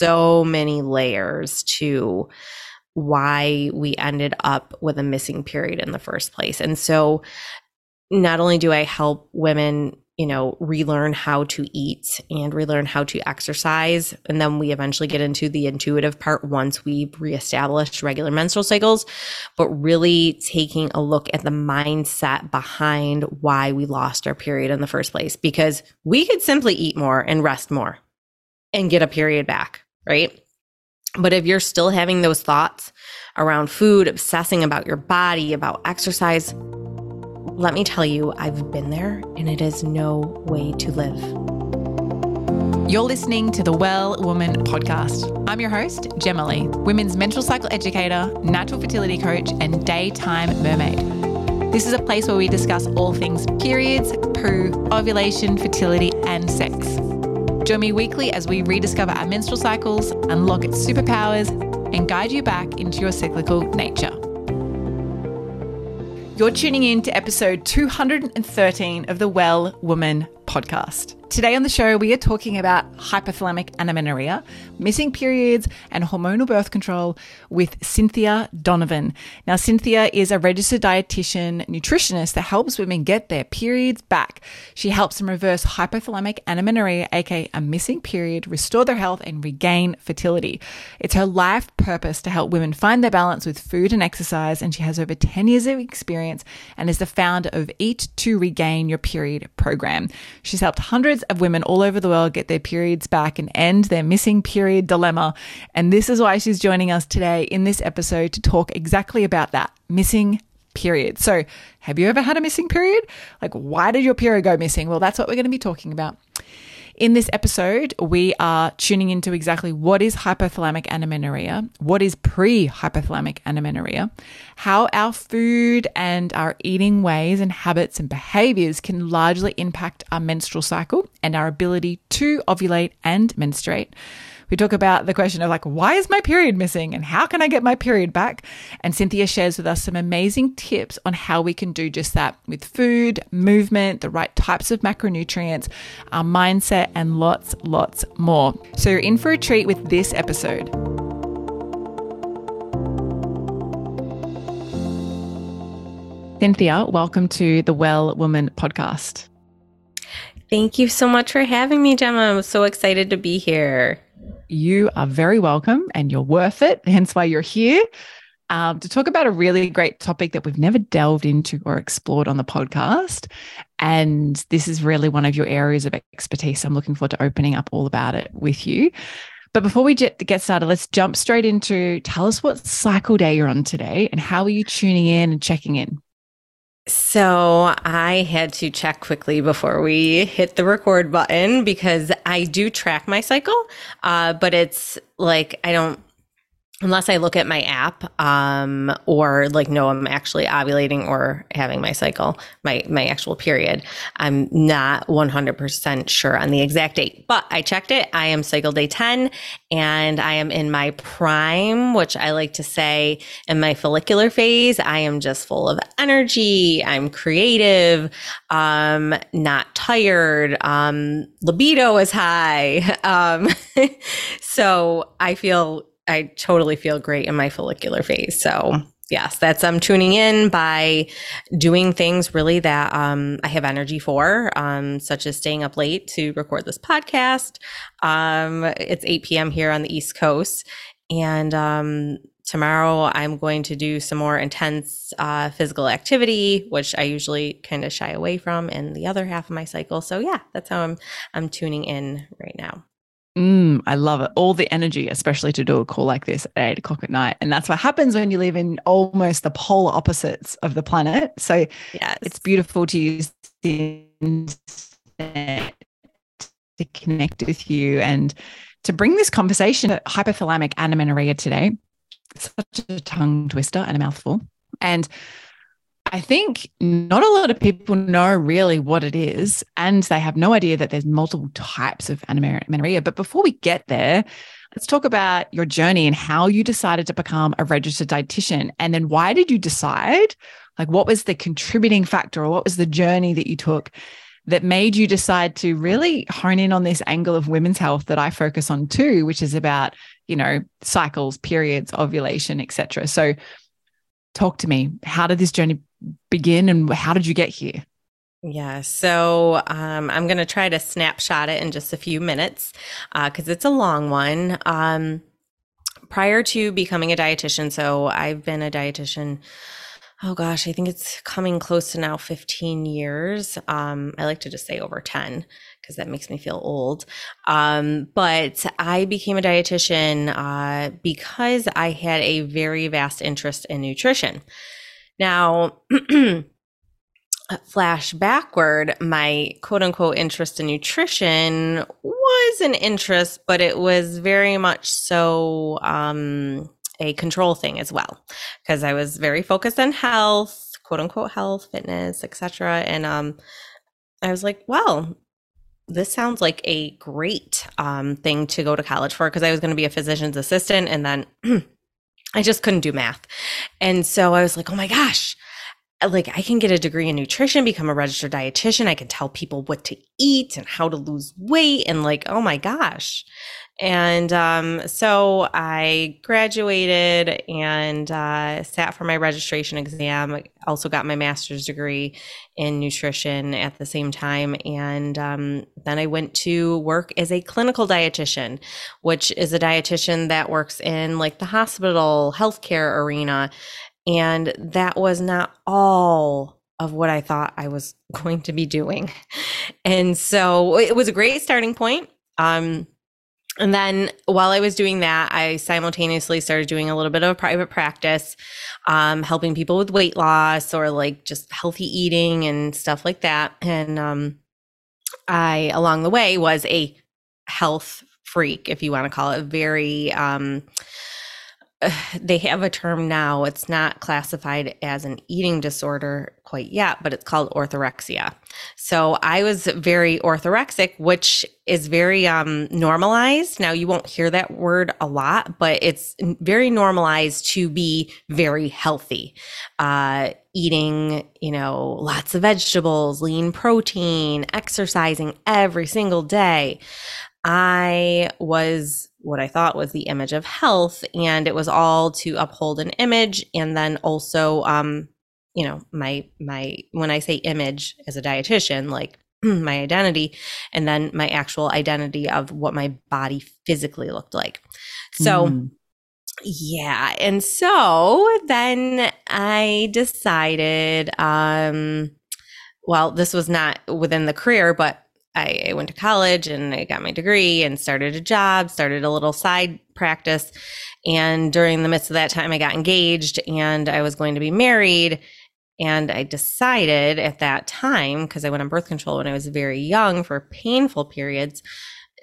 so many layers to why we ended up with a missing period in the first place. And so not only do I help women you know, relearn how to eat and relearn how to exercise. And then we eventually get into the intuitive part once we've reestablished regular menstrual cycles, but really taking a look at the mindset behind why we lost our period in the first place. Because we could simply eat more and rest more and get a period back, right? But if you're still having those thoughts around food, obsessing about your body, about exercise, let me tell you, I've been there and it is no way to live. You're listening to the Well Woman podcast. I'm your host, Gemma Lee, women's menstrual cycle educator, natural fertility coach, and daytime mermaid. This is a place where we discuss all things periods, poo, ovulation, fertility, and sex. Join me weekly as we rediscover our menstrual cycles, unlock its superpowers, and guide you back into your cyclical nature. You're tuning in to episode 213 of the Well Woman podcast. Today on the show, we are talking about hypothalamic amenorrhea, missing periods, and hormonal birth control with Cynthia Donovan. Now, Cynthia is a registered dietitian nutritionist that helps women get their periods back. She helps them reverse hypothalamic amenorrhea, aka a missing period, restore their health, and regain fertility. It's her life purpose to help women find their balance with food and exercise, and she has over 10 years of experience and is the founder of Eat to Regain Your Period program. She's helped hundreds of women all over the world get their periods back and end their missing period dilemma. And this is why she's joining us today in this episode to talk exactly about that missing period. So, have you ever had a missing period? Like, why did your period go missing? Well, that's what we're going to be talking about. In this episode, we are tuning into exactly what is hypothalamic amenorrhea, what is pre hypothalamic amenorrhea, how our food and our eating ways and habits and behaviors can largely impact our menstrual cycle and our ability to ovulate and menstruate we talk about the question of like, why is my period missing and how can I get my period back? And Cynthia shares with us some amazing tips on how we can do just that with food, movement, the right types of macronutrients, our mindset, and lots, lots more. So you're in for a treat with this episode. Cynthia, welcome to the Well Woman podcast. Thank you so much for having me, Gemma. I'm so excited to be here you are very welcome and you're worth it. Hence why you're here um, to talk about a really great topic that we've never delved into or explored on the podcast. And this is really one of your areas of expertise. I'm looking forward to opening up all about it with you. But before we get started, let's jump straight into tell us what cycle day you're on today and how are you tuning in and checking in? So I had to check quickly before we hit the record button because I do track my cycle, uh, but it's like I don't unless I look at my app um, or like know I'm actually ovulating or having my cycle, my my actual period. I'm not 100% sure on the exact date, but I checked it. I am cycle day 10 and I am in my prime, which I like to say in my follicular phase, I am just full of energy. I'm creative, um, not tired. Um, libido is high. Um, so I feel I totally feel great in my follicular phase. So yes, that's I'm um, tuning in by doing things really that um, I have energy for, um, such as staying up late to record this podcast. Um, it's 8 p.m. here on the East Coast, and um, tomorrow I'm going to do some more intense uh, physical activity, which I usually kind of shy away from in the other half of my cycle. So yeah, that's how I'm I'm tuning in right now. Mm, I love it. All the energy, especially to do a call like this at eight o'clock at night. And that's what happens when you live in almost the polar opposites of the planet. So yes. it's beautiful to use the internet to connect with you and to bring this conversation to hypothalamic amenorrhea today. Such a tongue twister and a mouthful. And I think not a lot of people know really what it is, and they have no idea that there's multiple types of amenorrhea. But before we get there, let's talk about your journey and how you decided to become a registered dietitian. And then why did you decide? Like, what was the contributing factor or what was the journey that you took that made you decide to really hone in on this angle of women's health that I focus on too, which is about, you know, cycles, periods, ovulation, etc. So talk to me. How did this journey begin and how did you get here? Yeah, so um, I'm going to try to snapshot it in just a few minutes because uh, it's a long one. Um, prior to becoming a dietitian, so I've been a dietitian oh gosh, I think it's coming close to now 15 years. Um, I like to just say over 10 because that makes me feel old. Um, but I became a dietitian uh, because I had a very vast interest in nutrition. Now, flash backward, my quote unquote interest in nutrition was an interest, but it was very much so. Um, a control thing as well because I was very focused on health, quote unquote health, fitness, etc. And um, I was like, well, this sounds like a great um, thing to go to college for because I was going to be a physician's assistant and then I just couldn't do math. And so I was like, oh my gosh, like I can get a degree in nutrition, become a registered dietitian. I can tell people what to eat and how to lose weight. And like, oh my gosh. And um, so I graduated and uh, sat for my registration exam. Also got my master's degree in nutrition at the same time. And um, then I went to work as a clinical dietitian, which is a dietitian that works in like the hospital healthcare arena. And that was not all of what I thought I was going to be doing. And so it was a great starting point. Um, and then while I was doing that, I simultaneously started doing a little bit of a private practice, um, helping people with weight loss or like just healthy eating and stuff like that. And um, I, along the way, was a health freak, if you want to call it, very um, they have a term now. It's not classified as an eating disorder quite yet, but it's called orthorexia. So I was very orthorexic, which is very um, normalized. Now, you won't hear that word a lot, but it's very normalized to be very healthy. Uh, eating, you know, lots of vegetables, lean protein, exercising every single day. I was what I thought was the image of health, and it was all to uphold an image, and then also, um, you know, my my when I say image as a dietitian, like my identity, and then my actual identity of what my body physically looked like. So. Mm. Yeah. And so then I decided, um, well, this was not within the career, but I, went to college and I got my degree and started a job, started a little side practice. And during the midst of that time, I got engaged and I was going to be married. And I decided at that time, because I went on birth control when I was very young for painful periods,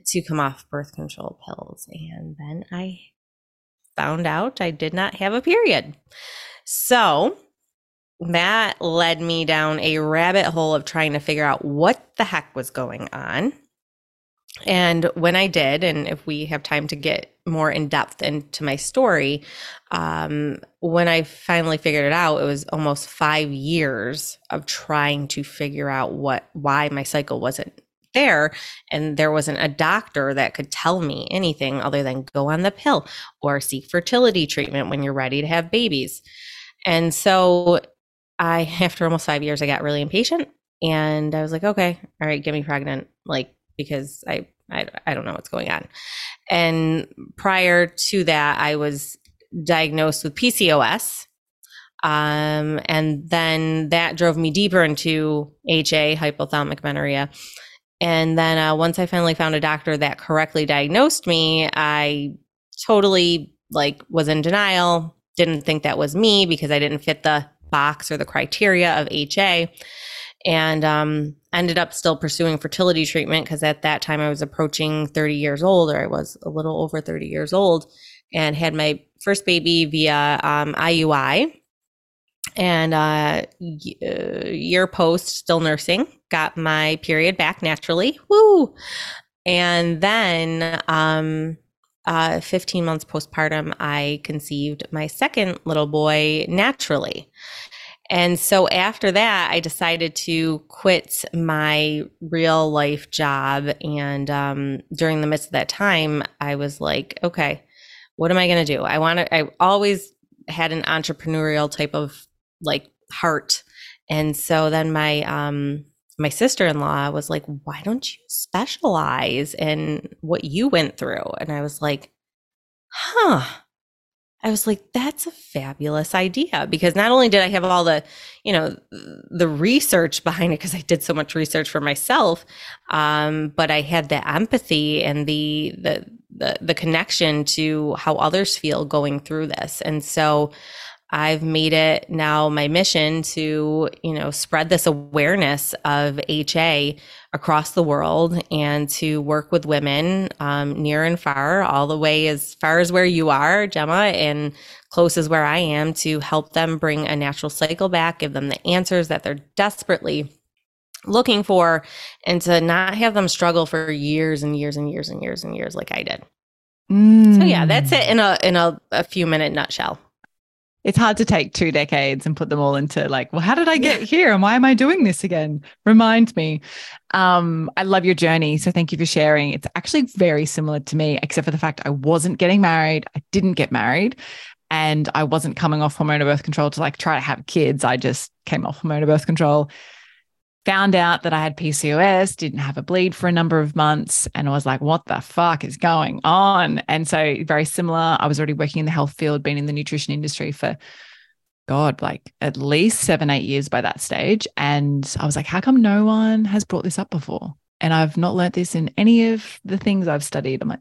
to come off birth control pills. And then I found out I did not have a period. So that led me down a rabbit hole of trying to figure out what the heck was going on. And when I did, and if we have time to get more in depth into my story, um, when I finally figured it out, it was almost five years of trying to figure out what why my cycle wasn't there and there wasn't a doctor that could tell me anything other than go on the pill or seek fertility treatment when you're ready to have babies and so I, after almost five years, I got really impatient and I was like, okay, all right, get me pregnant. Like, because I, I, I don't know what's going on. And prior to that, I was diagnosed with PCOS. Um, and then that drove me deeper into HA, hypothalamic amenorrhea. And then uh, once I finally found a doctor that correctly diagnosed me, I totally like was in denial. Didn't think that was me because I didn't fit the box or the criteria of HA and um, ended up still pursuing fertility treatment because at that time I was approaching 30 years old, or I was a little over 30 years old, and had my first baby via um, IUI. And uh, uh, year post, still nursing, got my period back naturally. Woo! And then um, uh, 15 months postpartum, I conceived my second little boy naturally. And so after that, I decided to quit my real life job. And um, during the midst of that time, I was like, okay, what am I going to do? I want to, I always had an entrepreneurial type of like heart. And so then my, um, my sister-in-law was like, why don't you specialize in what you went through? And I was like, huh. I was like, that's a fabulous idea because not only did I have all the, you know, the research behind it because I did so much research for myself, um, but I had the empathy and the the the the connection to how others feel going through this, and so I've made it now my mission to, you know, spread this awareness of HA across the world and to work with women um, near and far, all the way as far as where you are, Gemma, and close as where I am to help them bring a natural cycle back, give them the answers that they're desperately looking for, and to not have them struggle for years and years and years and years and years like I did. Mm. So yeah, that's it in a in a, a few minute nutshell it's hard to take two decades and put them all into like, well, how did I get here? And why am I doing this again? Remind me. Um, I love your journey. So thank you for sharing. It's actually very similar to me, except for the fact I wasn't getting married. I didn't get married. And I wasn't coming off hormonal birth control to like try to have kids. I just came off hormonal birth control found out that I had PCOS, didn't have a bleed for a number of months, and I was like, what the fuck is going on? And so, very similar. I was already working in the health field, been in the nutrition industry for God, like at least seven, eight years by that stage. And I was like, how come no one has brought this up before? And I've not learnt this in any of the things I've studied. I'm like,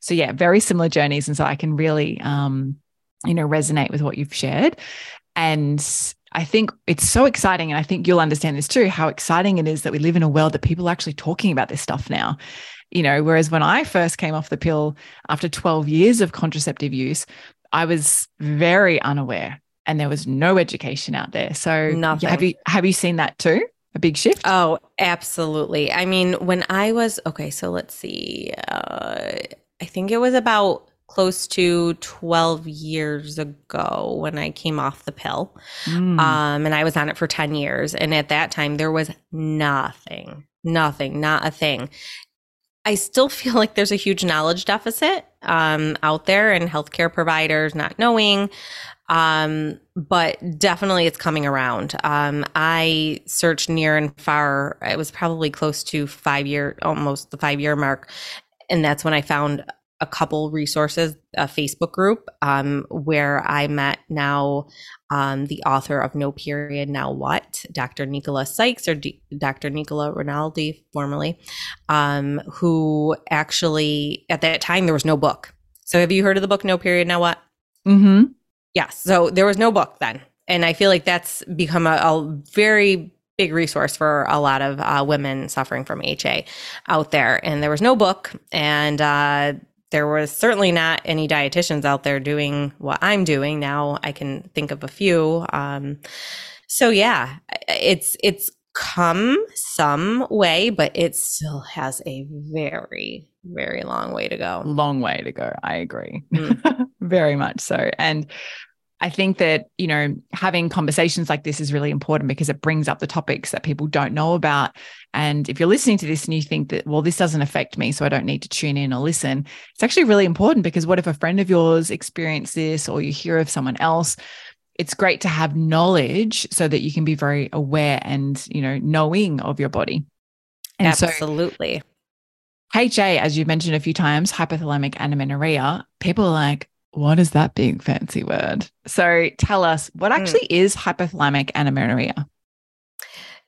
so yeah, very similar journeys. And so I can really, um, you know, resonate with what you've shared. And I think it's so exciting. And I think you'll understand this too how exciting it is that we live in a world that people are actually talking about this stuff now. You know, whereas when I first came off the pill after 12 years of contraceptive use, I was very unaware and there was no education out there. So Nothing. have you have you seen that too? A big shift? Oh, absolutely. I mean, when I was okay, so let's see. Uh, I think it was about close to 12 years ago when I came off the pill. Mm. Um, and I was on it for 10 years. And at that time, there was nothing, nothing, not a thing. I still feel like there's a huge knowledge deficit um, out there and healthcare providers not knowing. Um, but definitely it's coming around. Um, I searched near and far. It was probably close to five year, almost the five year mark. And that's when I found a couple resources, a Facebook group um, where I met now um, the author of No Period Now What, Dr. Nicola Sykes or D- Dr. Nicola Rinaldi, formerly, um, who actually at that time there was no book. So have you heard of the book No Period Now What? Mm-hmm. Yes. So there was no book then. And I feel like that's become a, a very big resource for a lot of uh, women suffering from HA out there. And there was no book, and uh, there was certainly not any dietitians out there doing what I'm doing. Now I can think of a few. Um, so yeah, it's it's come some way, but it still has a very very long way to go. Long way to go. I agree. Mm. very much so. And I think that, you know, having conversations like this is really important because it brings up the topics that people don't know about. And if you're listening to this and you think that, well, this doesn't affect me, so I don't need to tune in or listen, it's actually really important because what if a friend of yours experienced this or you hear of someone else? It's great to have knowledge so that you can be very aware and, you know, knowing of your body. And Absolutely. So, HA, as you've mentioned a few times, hypothalamic amenorrhea, people are like, what is that big fancy word? So tell us what hmm. actually mm. is hypothalamic amenorrhea?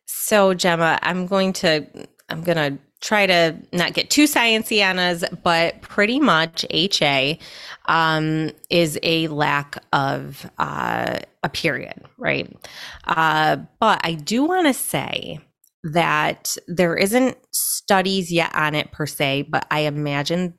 So Gemma, I'm going to I'm going to try to not get too sciencey on us, but pretty much HA um, is a lack of uh, a period, right? Uh, but I do want to say that there isn't studies yet on it per se, but I imagine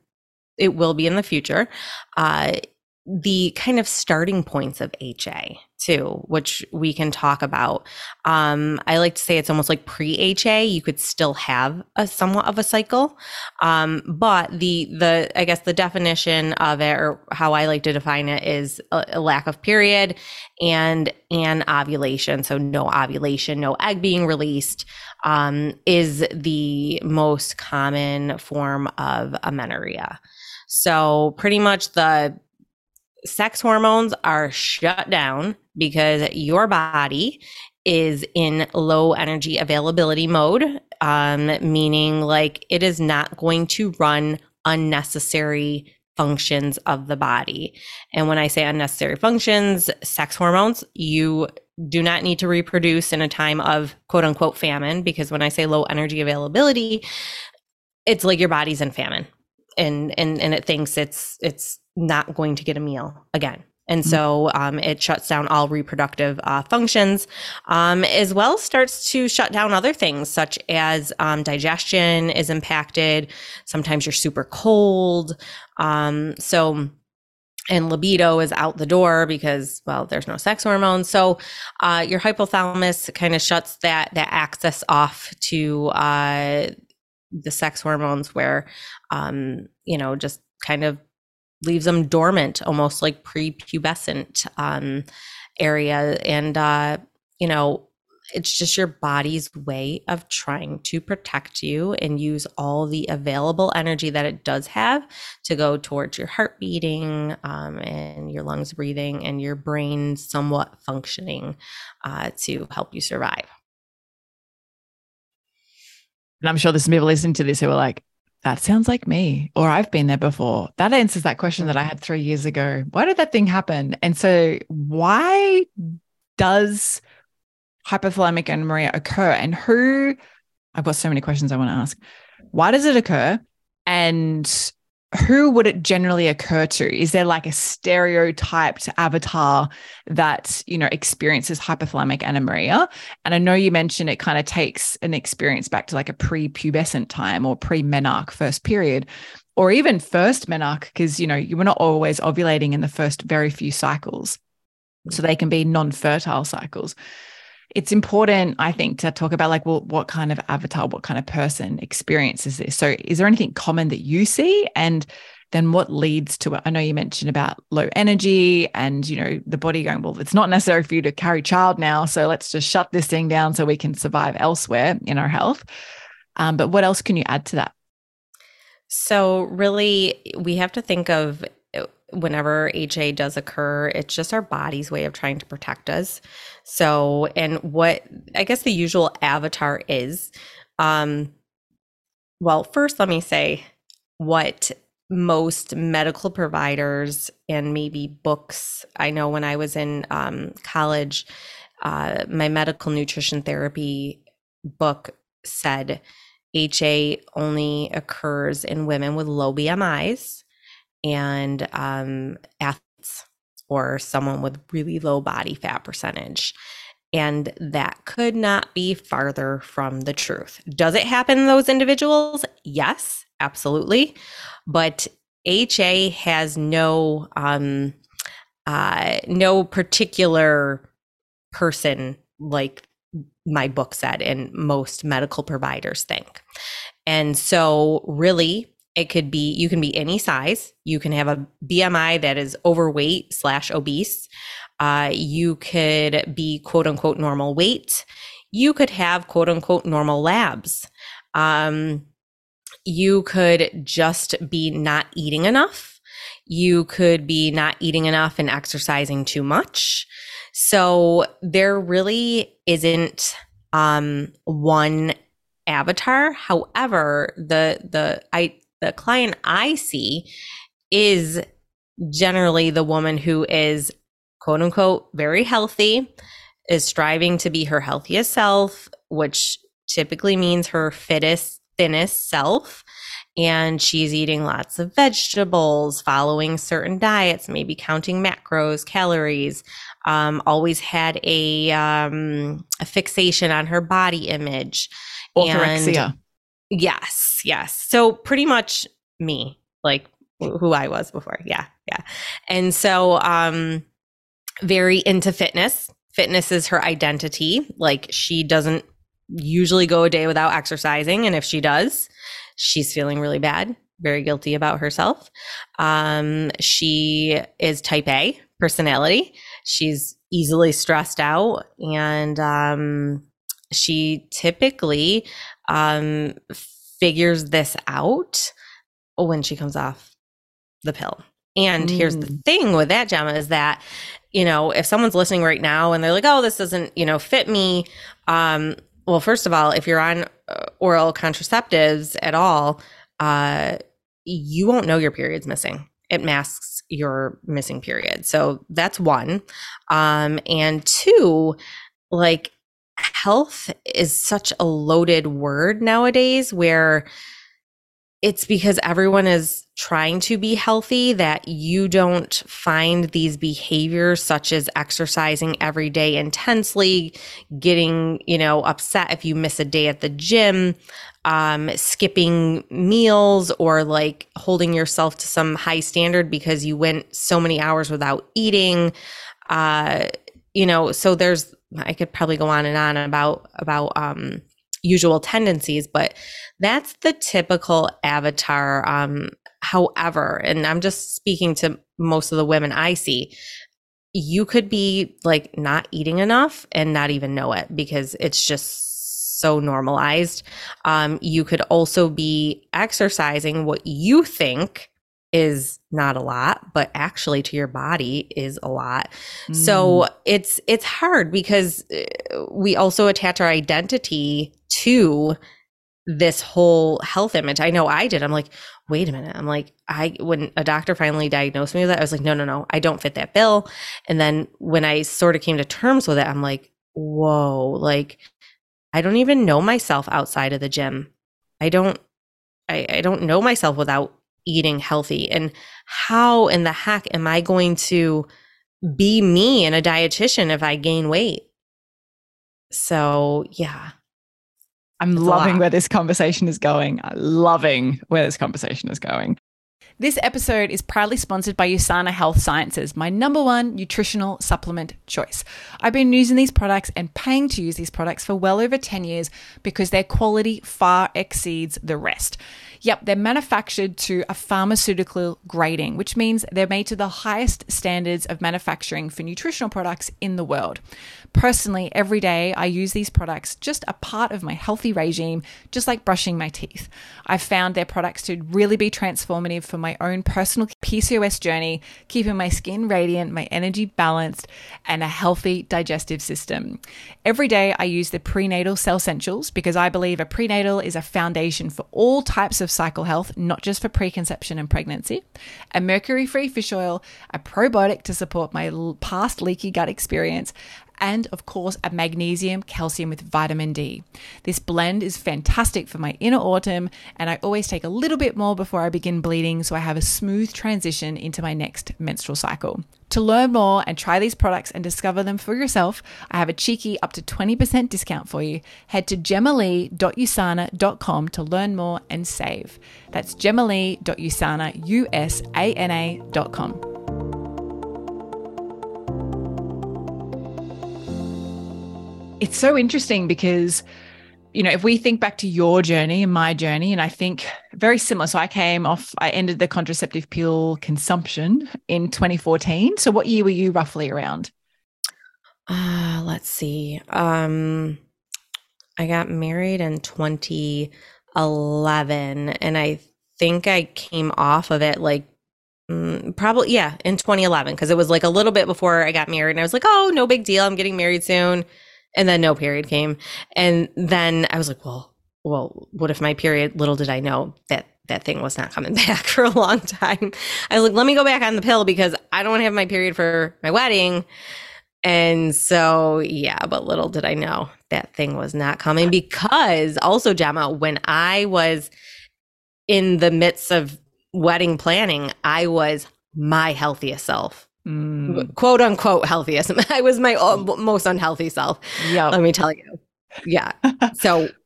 it will be in the future. Uh, the kind of starting points of HA too, which we can talk about. Um, I like to say it's almost like pre-HA. You could still have a somewhat of a cycle, um, but the the I guess the definition of it, or how I like to define it, is a, a lack of period and and ovulation. So no ovulation, no egg being released, um, is the most common form of amenorrhea. So pretty much the sex hormones are shut down because your body is in low energy availability mode, um, meaning like it is not going to run unnecessary functions of the body. And when I say unnecessary functions, sex hormones, you do not need to reproduce in a time of quote unquote famine, because when I say low energy availability, it's like your body's in famine and and and it thinks it's it's not going to get a meal again. And mm-hmm. so um, it shuts down all reproductive uh, functions, um, as well starts to shut down other things such as um, digestion is impacted. Sometimes you're super cold. Um, so, and libido is out the door because, well, there's no sex hormones. So uh, your hypothalamus kind of shuts that that access off to uh, the sex hormones, where um, you know just kind of leaves them dormant, almost like prepubescent um, area. And, uh, you know, it's just your body's way of trying to protect you and use all the available energy that it does have to go towards your heart beating um, and your lungs breathing and your brain somewhat functioning uh, to help you survive. And I'm sure there's some people listening to this who are like, that sounds like me, or I've been there before. That answers that question that I had three years ago. Why did that thing happen? And so, why does hypothalamic amenorrhea occur? And who, I've got so many questions I want to ask. Why does it occur? And who would it generally occur to? Is there like a stereotyped avatar that, you know, experiences hypothalamic amenorrhea? And I know you mentioned it kind of takes an experience back to like a pre-pubescent time or pre-menarche first period, or even first menarche, because, you know, you were not always ovulating in the first very few cycles. So they can be non-fertile cycles it's important, I think, to talk about like, well, what kind of avatar, what kind of person experiences this? So, is there anything common that you see? And then what leads to it? I know you mentioned about low energy and, you know, the body going, well, it's not necessary for you to carry child now. So let's just shut this thing down so we can survive elsewhere in our health. Um, but what else can you add to that? So, really, we have to think of whenever HA does occur, it's just our body's way of trying to protect us. So, and what I guess the usual avatar is, um, well, first, let me say what most medical providers and maybe books. I know when I was in um, college, uh, my medical nutrition therapy book said HA only occurs in women with low BMIs and um, athletes or someone with really low body fat percentage. And that could not be farther from the truth. Does it happen in those individuals? Yes, absolutely. But HA has no um, uh, no particular person like my book said and most medical providers think. And so, really, it could be, you can be any size. You can have a BMI that is overweight slash obese. Uh, you could be quote unquote normal weight. You could have quote unquote normal labs. Um, you could just be not eating enough. You could be not eating enough and exercising too much. So there really isn't um, one avatar. However, the the I the client I see is generally the woman who is quote unquote very healthy, is striving to be her healthiest self, which typically means her fittest, thinnest self. And she's eating lots of vegetables, following certain diets, maybe counting macros, calories, um, always had a, um, a fixation on her body image. Orthorexia. And Yes, yes. So pretty much me, like who I was before. Yeah, yeah. And so, um, very into fitness. Fitness is her identity. Like she doesn't usually go a day without exercising, and if she does, she's feeling really bad, very guilty about herself. Um, she is type A personality. She's easily stressed out, and um, she typically um, figures this out when she comes off the pill. And mm. here's the mm. thing with that, Gemma, is that, you know, if someone's listening right now and they're like, oh, this doesn't, you know, fit me. Um, well, first of all, if you're on uh, oral contraceptives at all, uh, you won't know your period's missing. It masks your missing period. So that's one. Um, and two, like health is such a loaded word nowadays where it's because everyone is trying to be healthy that you don't find these behaviors such as exercising every day intensely getting you know upset if you miss a day at the gym um, skipping meals or like holding yourself to some high standard because you went so many hours without eating uh, you know so there's i could probably go on and on about about um, usual tendencies, but that's the typical avatar. Um, however, and I'm just speaking to most of the women I see, you could be like not eating enough and not even know it because it's just so normalized. Um, you could also be exercising what you think is not a lot but actually to your body is a lot mm. so it's it's hard because uh, we also attach our identity to this whole health image. I know I did. I'm like, wait a minute. I'm like, I when a doctor finally diagnosed me with that, I was like, no, no, no, I don't fit that bill. And then when I sort of came to terms with it, I'm like, whoa, like I don't even know myself outside of the gym. I don't I, I don't know myself without eating healthy. And how in the heck am I going to be me and a dietitian if I gain weight? So yeah, I'm loving where this conversation is going. I'm loving where this conversation is going. This episode is proudly sponsored by USANA Health Sciences, my number one nutritional supplement choice. I've been using these products and paying to use these products for well over 10 years because their quality far exceeds the rest. Yep, they're manufactured to a pharmaceutical grading, which means they're made to the highest standards of manufacturing for nutritional products in the world. Personally, every day I use these products just a part of my healthy regime, just like brushing my teeth. I've found their products to really be transformative for my own personal PCOS journey, keeping my skin radiant, my energy balanced, and a healthy digestive system. Every day I use the prenatal CellSentials because I believe a prenatal is a foundation for all types of cycle health, not just for preconception and pregnancy, a mercury free fish oil, a probiotic to support my past leaky gut experience, and of course, a magnesium calcium with vitamin D. This blend is fantastic for my inner autumn, and I always take a little bit more before I begin bleeding so I have a smooth transition into my next menstrual cycle. To learn more and try these products and discover them for yourself, I have a cheeky up to 20% discount for you. Head to gemmalee.usana.com to learn more and save. That's gemmalee.usana.com. It's so interesting because you know, if we think back to your journey and my journey, and I think very similar. So I came off, I ended the contraceptive pill consumption in 2014. So what year were you roughly around? Uh, let's see. Um, I got married in 2011, and I think I came off of it like mm, probably, yeah, in 2011, because it was like a little bit before I got married. And I was like, oh, no big deal. I'm getting married soon and then no period came. And then i was like well well what if my period little did i know that that thing was not coming back for a long time. I was like let me go back on the pill because i don't want to have my period for my wedding. And so yeah but little did i know that thing was not coming because also gemma when i was in the midst of wedding planning i was my healthiest self mm. quote unquote healthiest. I was my most unhealthy self. Yeah. Let me tell you. Yeah. so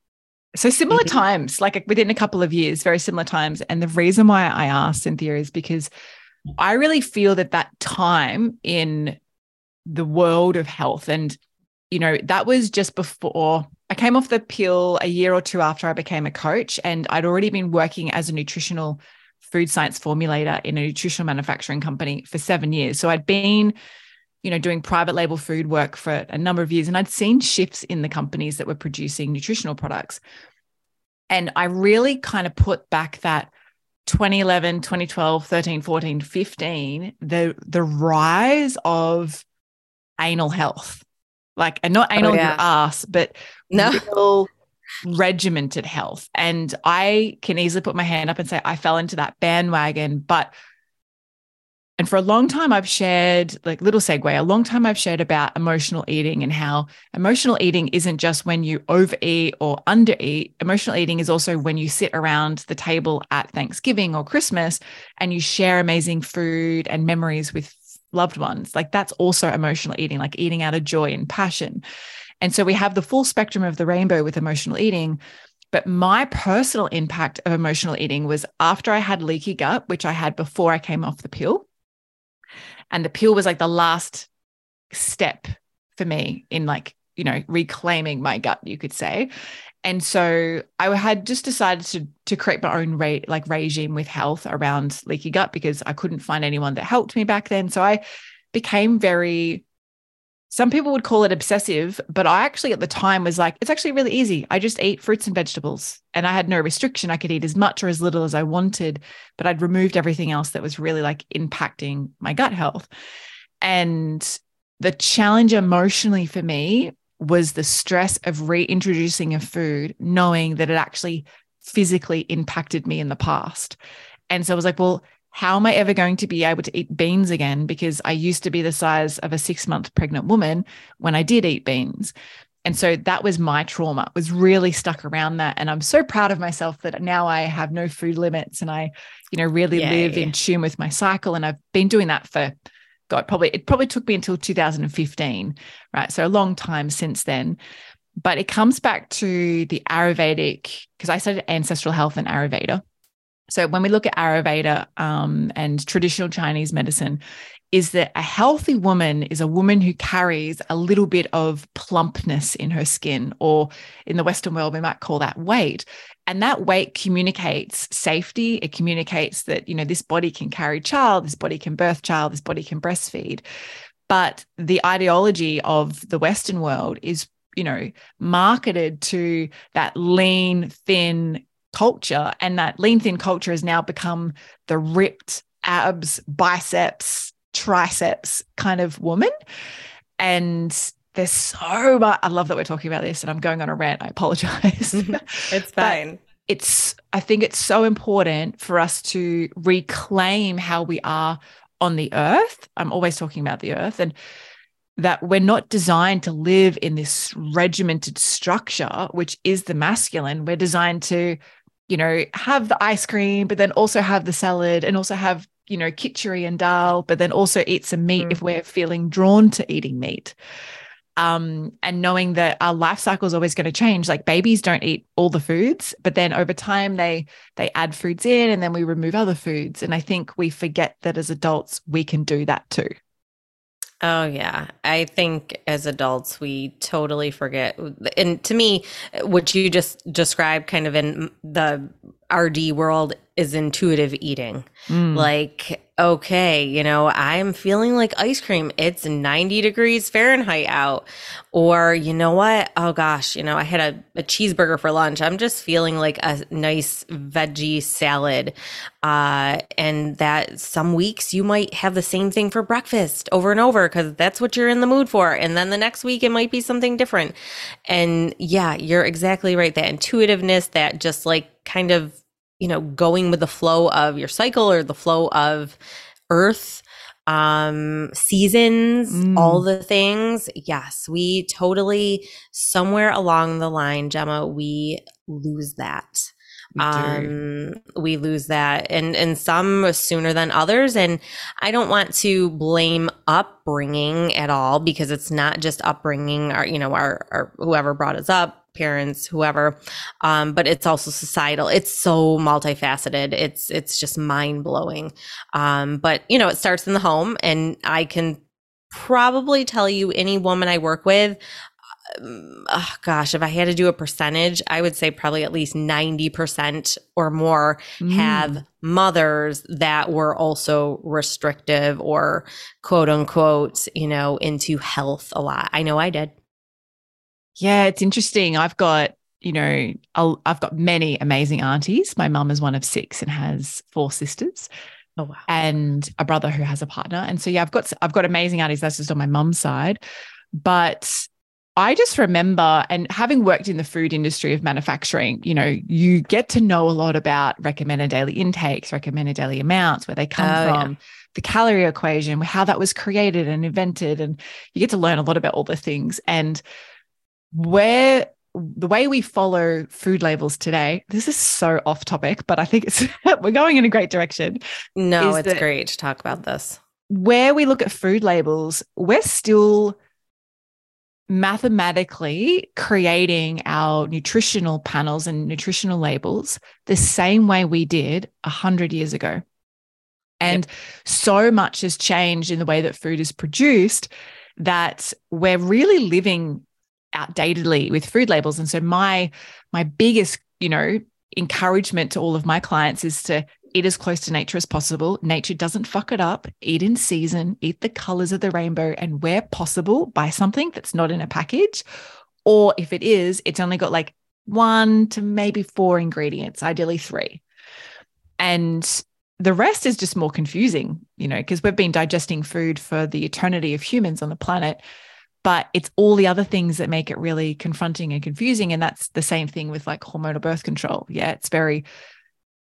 So similar mm-hmm. times, like within a couple of years, very similar times. And the reason why I asked Cynthia is because I really feel that that time in the world of health and you know that was just before I came off the pill a year or two after I became a coach and I'd already been working as a nutritional food science formulator in a nutritional manufacturing company for 7 years so I'd been you know doing private label food work for a number of years and I'd seen shifts in the companies that were producing nutritional products and I really kind of put back that 2011 2012 13 14 15 the the rise of anal health like and not oh, anal oh, yeah. your ass but no. real regimented health and i can easily put my hand up and say i fell into that bandwagon but and for a long time, I've shared, like little segue, a long time I've shared about emotional eating and how emotional eating isn't just when you overeat or undereat. Emotional eating is also when you sit around the table at Thanksgiving or Christmas and you share amazing food and memories with loved ones. Like that's also emotional eating, like eating out of joy and passion. And so we have the full spectrum of the rainbow with emotional eating. But my personal impact of emotional eating was after I had leaky gut, which I had before I came off the pill. And the pill was like the last step for me in like, you know, reclaiming my gut, you could say. And so I had just decided to to create my own rate like regime with health around leaky gut because I couldn't find anyone that helped me back then. So I became very some people would call it obsessive, but I actually at the time was like, it's actually really easy. I just eat fruits and vegetables and I had no restriction. I could eat as much or as little as I wanted, but I'd removed everything else that was really like impacting my gut health. And the challenge emotionally for me was the stress of reintroducing a food, knowing that it actually physically impacted me in the past. And so I was like, well, how am I ever going to be able to eat beans again? Because I used to be the size of a six month pregnant woman when I did eat beans. And so that was my trauma, was really stuck around that. And I'm so proud of myself that now I have no food limits and I, you know, really live in tune with my cycle. And I've been doing that for God, probably it probably took me until 2015, right? So a long time since then. But it comes back to the Ayurvedic, because I studied ancestral health and Ayurveda. So when we look at Ayurveda um, and traditional Chinese medicine, is that a healthy woman is a woman who carries a little bit of plumpness in her skin, or in the Western world, we might call that weight. And that weight communicates safety. It communicates that, you know, this body can carry child, this body can birth child, this body can breastfeed. But the ideology of the Western world is you know, marketed to that lean, thin, culture. And that lean thin culture has now become the ripped abs, biceps, triceps kind of woman. And there's so much. I love that we're talking about this and I'm going on a rant. I apologize. it's fine. it's, I think it's so important for us to reclaim how we are on the earth. I'm always talking about the earth and that we're not designed to live in this regimented structure, which is the masculine. We're designed to you know, have the ice cream, but then also have the salad and also have, you know, kitchery and dal, but then also eat some meat mm. if we're feeling drawn to eating meat. Um, and knowing that our life cycle is always going to change. Like babies don't eat all the foods, but then over time they they add foods in and then we remove other foods. And I think we forget that as adults we can do that too. Oh, yeah. I think as adults, we totally forget. And to me, what you just described kind of in the RD world is intuitive eating. Mm. Like, okay, you know, I'm feeling like ice cream. It's 90 degrees Fahrenheit out. Or, you know what? Oh gosh, you know, I had a, a cheeseburger for lunch. I'm just feeling like a nice veggie salad. Uh, and that some weeks you might have the same thing for breakfast over and over because that's what you're in the mood for. And then the next week it might be something different. And yeah, you're exactly right. That intuitiveness, that just like kind of you know, going with the flow of your cycle or the flow of earth, um, seasons, mm. all the things. Yes, we totally, somewhere along the line, Gemma, we lose that. We um, we lose that and and some sooner than others and i don't want to blame upbringing at all because it's not just upbringing our you know our, our whoever brought us up parents, whoever. Um, but it's also societal. It's so multifaceted. It's it's just mind blowing. Um, but you know, it starts in the home, and I can probably tell you any woman I work with. oh gosh, if I had to do a percentage, I would say probably at least 90% or more mm. have mothers that were also restrictive or quote unquote, you know, into health a lot. I know I did. Yeah, it's interesting. I've got, you know, i have got many amazing aunties. My mum is one of six and has four sisters. Oh wow. And a brother who has a partner. And so yeah, I've got I've got amazing aunties. That's just on my mum's side. But I just remember, and having worked in the food industry of manufacturing, you know, you get to know a lot about recommended daily intakes, recommended daily amounts, where they come oh, from, yeah. the calorie equation, how that was created and invented. And you get to learn a lot about all the things. And where the way we follow food labels today, this is so off topic, but I think it's we're going in a great direction. No, it's great to talk about this. Where we look at food labels, we're still mathematically creating our nutritional panels and nutritional labels the same way we did 100 years ago. And yep. so much has changed in the way that food is produced that we're really living outdatedly with food labels. And so my my biggest, you know, encouragement to all of my clients is to eat as close to nature as possible. Nature doesn't fuck it up. Eat in season, eat the colors of the rainbow, and where possible, buy something that's not in a package. Or if it is, it's only got like one to maybe four ingredients, ideally three. And the rest is just more confusing, you know, because we've been digesting food for the eternity of humans on the planet but it's all the other things that make it really confronting and confusing and that's the same thing with like hormonal birth control. Yeah it's very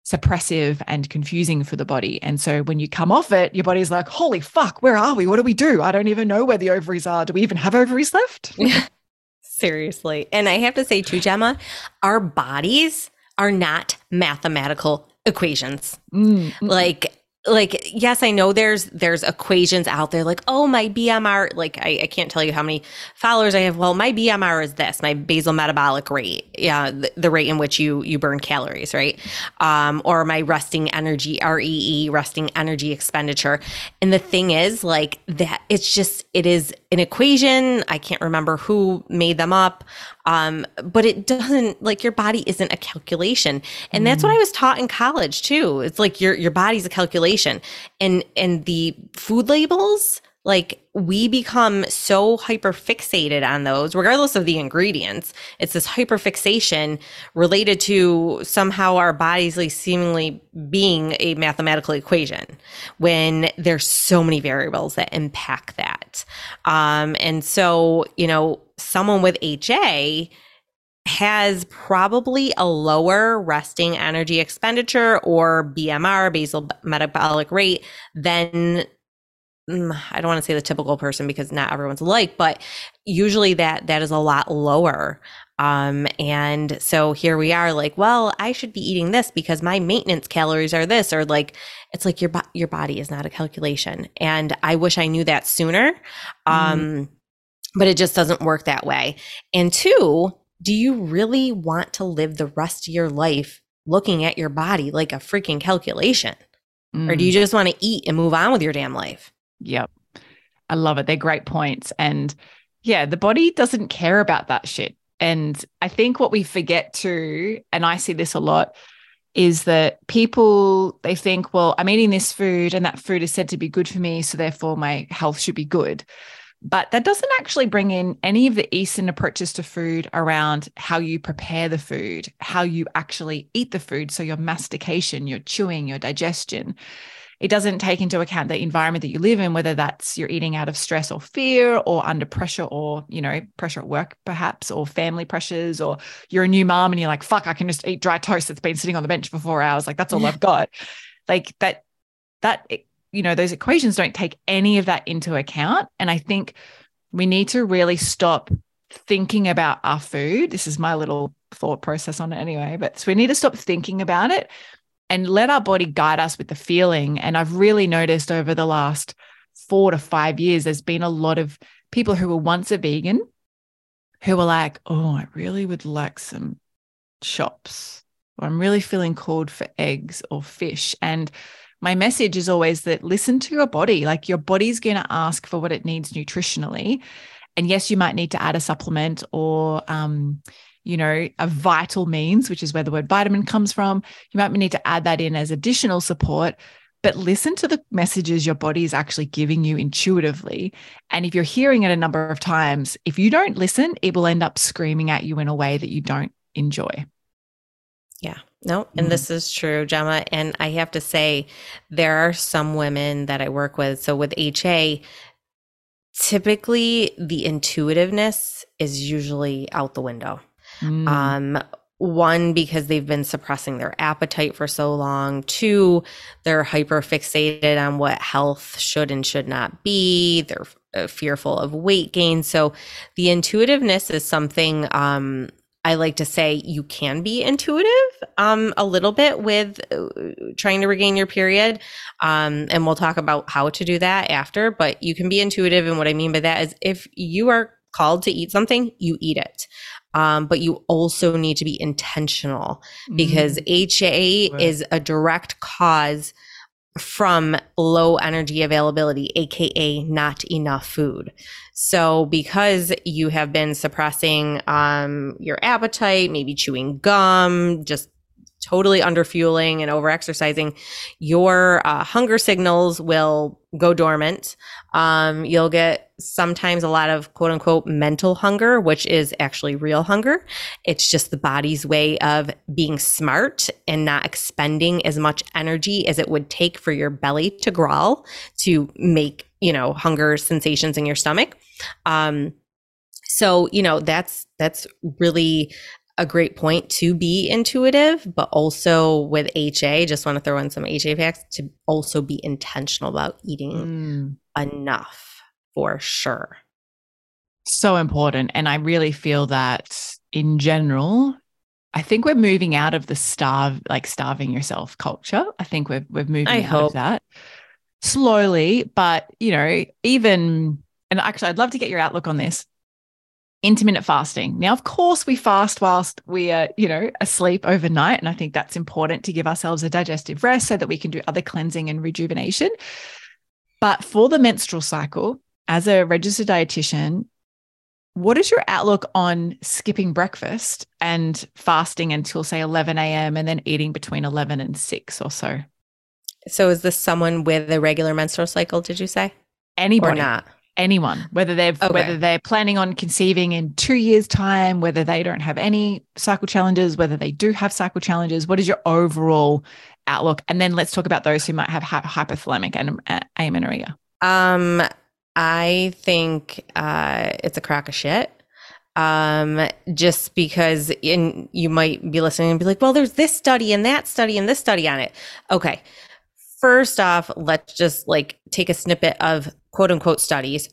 suppressive and confusing for the body and so when you come off it your body's like holy fuck where are we? What do we do? I don't even know where the ovaries are. Do we even have ovaries left? Seriously. And i have to say too gemma our bodies are not mathematical equations. Mm-hmm. like like yes i know there's there's equations out there like oh my bmr like I, I can't tell you how many followers i have. Well my bmr is this my basal metabolic rate yeah the, the rate in which you you burn calories right? Um or my resting energy ree resting energy expenditure. And the thing is like that it's just it is an equation. I can't remember who made them up um, but it doesn't like your body isn't a calculation. And mm. that's what I was taught in college too. It's like your your body's a calculation. And and the food labels, like we become so hyper fixated on those, regardless of the ingredients. It's this hyper fixation related to somehow our bodies seemingly being a mathematical equation when there's so many variables that impact that. Um, and so, you know, someone with HA has probably a lower resting energy expenditure or BMR, basal metabolic rate, than I don't want to say the typical person because not everyone's alike, but usually that that is a lot lower. Um, and so here we are, like, well, I should be eating this because my maintenance calories are this, or like, it's like your bo- your body is not a calculation, and I wish I knew that sooner. Um, but it just doesn't work that way. And two, do you really want to live the rest of your life looking at your body like a freaking calculation? Mm. Or do you mm. just want to eat and move on with your damn life? Yep. I love it. They're great points. And yeah, the body doesn't care about that shit. And I think what we forget to, and I see this a lot, is that people they think, well, I'm eating this food and that food is said to be good for me, so therefore my health should be good. But that doesn't actually bring in any of the Eastern approaches to food around how you prepare the food, how you actually eat the food. So, your mastication, your chewing, your digestion. It doesn't take into account the environment that you live in, whether that's you're eating out of stress or fear or under pressure or, you know, pressure at work, perhaps, or family pressures, or you're a new mom and you're like, fuck, I can just eat dry toast that's been sitting on the bench for four hours. Like, that's all I've got. Like, that, that you know, those equations don't take any of that into account. And I think we need to really stop thinking about our food. This is my little thought process on it anyway. But so we need to stop thinking about it and let our body guide us with the feeling. And I've really noticed over the last four to five years, there's been a lot of people who were once a vegan who were like, oh, I really would like some chops, or I'm really feeling called for eggs or fish. And my message is always that listen to your body. Like your body's going to ask for what it needs nutritionally. And yes, you might need to add a supplement or, um, you know, a vital amines, which is where the word vitamin comes from. You might need to add that in as additional support, but listen to the messages your body is actually giving you intuitively. And if you're hearing it a number of times, if you don't listen, it will end up screaming at you in a way that you don't enjoy. Yeah. No, and mm this is true, Gemma. And I have to say, there are some women that I work with. So with HA, typically the intuitiveness is usually out the window. Mm. Um, one, because they've been suppressing their appetite for so long. Two, they're hyper fixated on what health should and should not be. They're uh, fearful of weight gain. So the intuitiveness is something um, I like to say you can be intuitive um, a little bit with uh, trying to regain your period. Um, and we'll talk about how to do that after, but you can be intuitive. And what I mean by that is if you are called to eat something, you eat it. Um, but you also need to be intentional because mm. HA right. is a direct cause from low energy availability, aka not enough food. So, because you have been suppressing um, your appetite, maybe chewing gum, just totally underfueling and overexercising, your uh, hunger signals will go dormant. Um, you'll get sometimes a lot of quote unquote mental hunger, which is actually real hunger. It's just the body's way of being smart and not expending as much energy as it would take for your belly to growl to make, you know, hunger sensations in your stomach. Um, so, you know, that's that's really a great point to be intuitive, but also with HA, just want to throw in some HA facts to also be intentional about eating mm. enough for sure. So important. And I really feel that in general, I think we're moving out of the starve, like starving yourself culture. I think we're we're moving I out hope. of that slowly, but you know, even and actually I'd love to get your outlook on this intermittent fasting. Now, of course, we fast whilst we are, you know, asleep overnight. And I think that's important to give ourselves a digestive rest so that we can do other cleansing and rejuvenation. But for the menstrual cycle, as a registered dietitian, what is your outlook on skipping breakfast and fasting until, say, 11 a.m. and then eating between 11 and 6 or so? So, is this someone with a regular menstrual cycle, did you say? Anybody. Or not? Anyone whether they've okay. whether they're planning on conceiving in two years time whether they don't have any cycle challenges whether they do have cycle challenges what is your overall outlook? And then let's talk about those who might have hypothalamic and amenorrhea. Um i think uh it's a crack of shit. Um just because in you might be listening and be like well there's this study and that study and this study on it. Okay. First off let's just like take a snippet of quote unquote studies.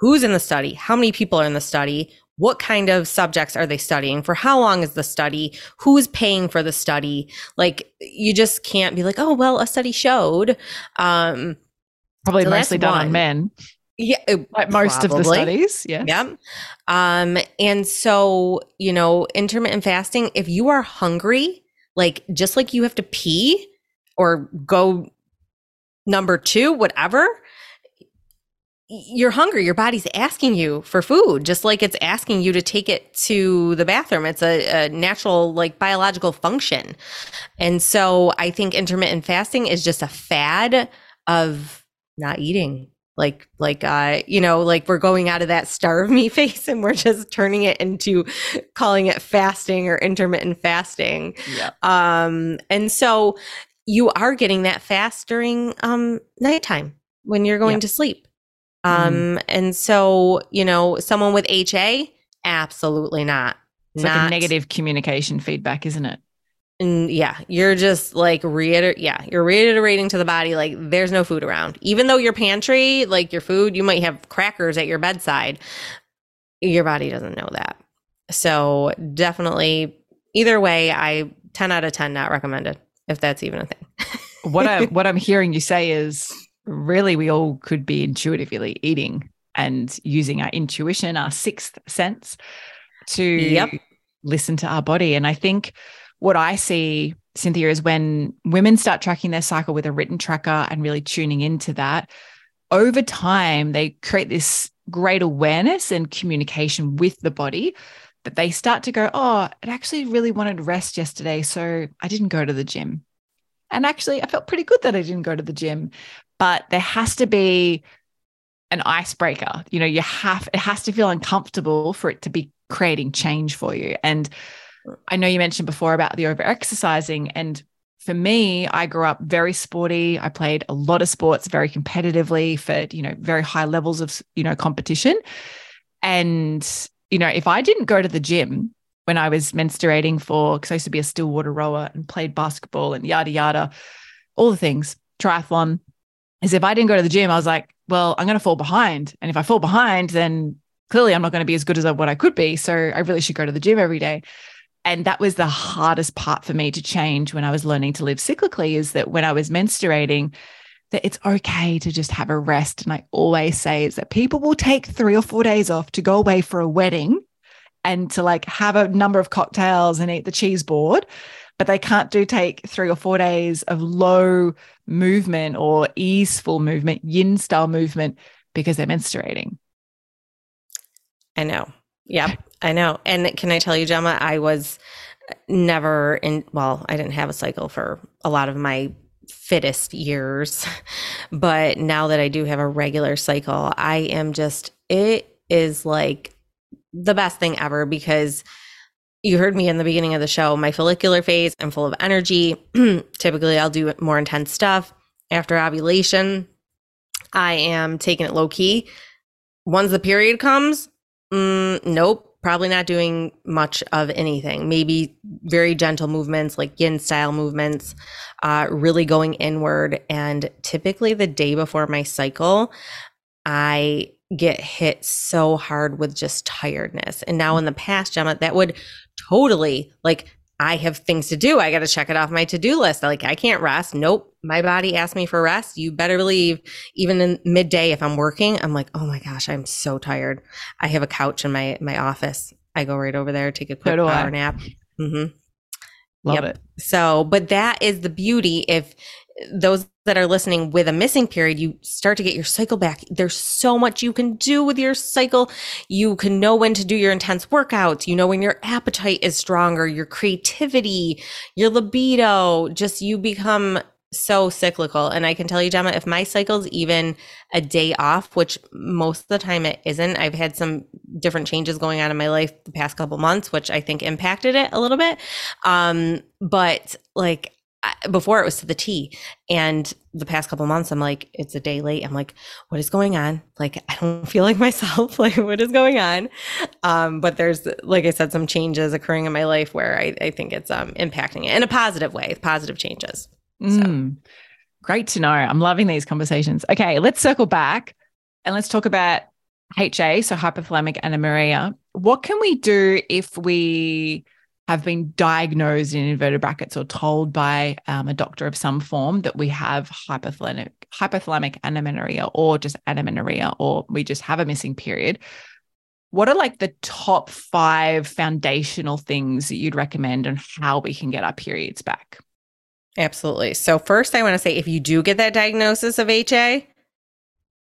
Who's in the study? How many people are in the study? What kind of subjects are they studying? For how long is the study? Who's paying for the study? Like, you just can't be like, oh, well, a study showed. Um, Probably so mostly done one. on men. Yeah, like most probably. of the studies. Yeah. Yeah. Um, and so, you know, intermittent fasting, if you are hungry, like just like you have to pee or go number two, whatever, you're hungry. Your body's asking you for food, just like it's asking you to take it to the bathroom. It's a, a, natural, like biological function. And so I think intermittent fasting is just a fad of not eating. Like, like, uh, you know, like we're going out of that starve me face and we're just turning it into calling it fasting or intermittent fasting. Yeah. Um, and so you are getting that fast during um nighttime when you're going to sleep. Um, mm. and so, you know, someone with HA, absolutely not. It's not, like a negative communication feedback, isn't it? And yeah, you're just like reiter yeah, you're reiterating to the body like there's no food around. Even though your pantry, like your food, you might have crackers at your bedside. Your body doesn't know that. So definitely either way, I 10 out of 10 not recommended if that's even a thing. what I what I'm hearing you say is really we all could be intuitively eating and using our intuition, our sixth sense. to Yep. listen to our body. And I think what I see, Cynthia, is when women start tracking their cycle with a written tracker and really tuning into that, over time, they create this great awareness and communication with the body that they start to go, Oh, it actually really wanted rest yesterday. So I didn't go to the gym. And actually, I felt pretty good that I didn't go to the gym. But there has to be an icebreaker. You know, you have, it has to feel uncomfortable for it to be creating change for you. And I know you mentioned before about the over exercising. And for me, I grew up very sporty. I played a lot of sports very competitively for, you know, very high levels of, you know, competition. And, you know, if I didn't go to the gym when I was menstruating for, because I used to be a still water rower and played basketball and yada, yada, all the things, triathlon, is if I didn't go to the gym, I was like, well, I'm going to fall behind. And if I fall behind, then clearly I'm not going to be as good as what I could be. So I really should go to the gym every day. And that was the hardest part for me to change when I was learning to live cyclically is that when I was menstruating, that it's okay to just have a rest. And I always say is that people will take three or four days off to go away for a wedding and to like have a number of cocktails and eat the cheese board, but they can't do take three or four days of low movement or easeful movement, yin style movement because they're menstruating. I know. Yep, I know. And can I tell you, Gemma, I was never in, well, I didn't have a cycle for a lot of my fittest years. But now that I do have a regular cycle, I am just, it is like the best thing ever because you heard me in the beginning of the show, my follicular phase, I'm full of energy. Typically, I'll do more intense stuff. After ovulation, I am taking it low key. Once the period comes, mm, nope, probably not doing much of anything. Maybe very gentle movements like yin style movements, uh, really going inward. And typically, the day before my cycle, I get hit so hard with just tiredness. And now in the past, Gemma, that would totally like I have things to do. I got to check it off my to do list. Like, I can't rest. Nope. My body asked me for rest. You better believe, even in midday, if I'm working, I'm like, oh my gosh, I'm so tired. I have a couch in my my office. I go right over there, take a quick power I. nap. hmm Love Yep. it. So, but that is the beauty. If those that are listening with a missing period, you start to get your cycle back. There's so much you can do with your cycle. You can know when to do your intense workouts. You know when your appetite is stronger, your creativity, your libido, just you become so cyclical. And I can tell you, Gemma, if my cycle's even a day off, which most of the time it isn't, I've had some different changes going on in my life the past couple months, which I think impacted it a little bit. Um, but like before it was to the T. And the past couple months, I'm like, it's a day late. I'm like, what is going on? Like, I don't feel like myself. like, what is going on? Um, but there's, like I said, some changes occurring in my life where I, I think it's um, impacting it in a positive way, positive changes. Mm. Great to know. I'm loving these conversations. Okay, let's circle back and let's talk about HA, so hypothalamic amenorrhea. What can we do if we have been diagnosed in inverted brackets or told by um, a doctor of some form that we have hypothalamic hypothalamic amenorrhea or just amenorrhea or we just have a missing period? What are like the top five foundational things that you'd recommend on how we can get our periods back? Absolutely. So, first, I want to say if you do get that diagnosis of HA,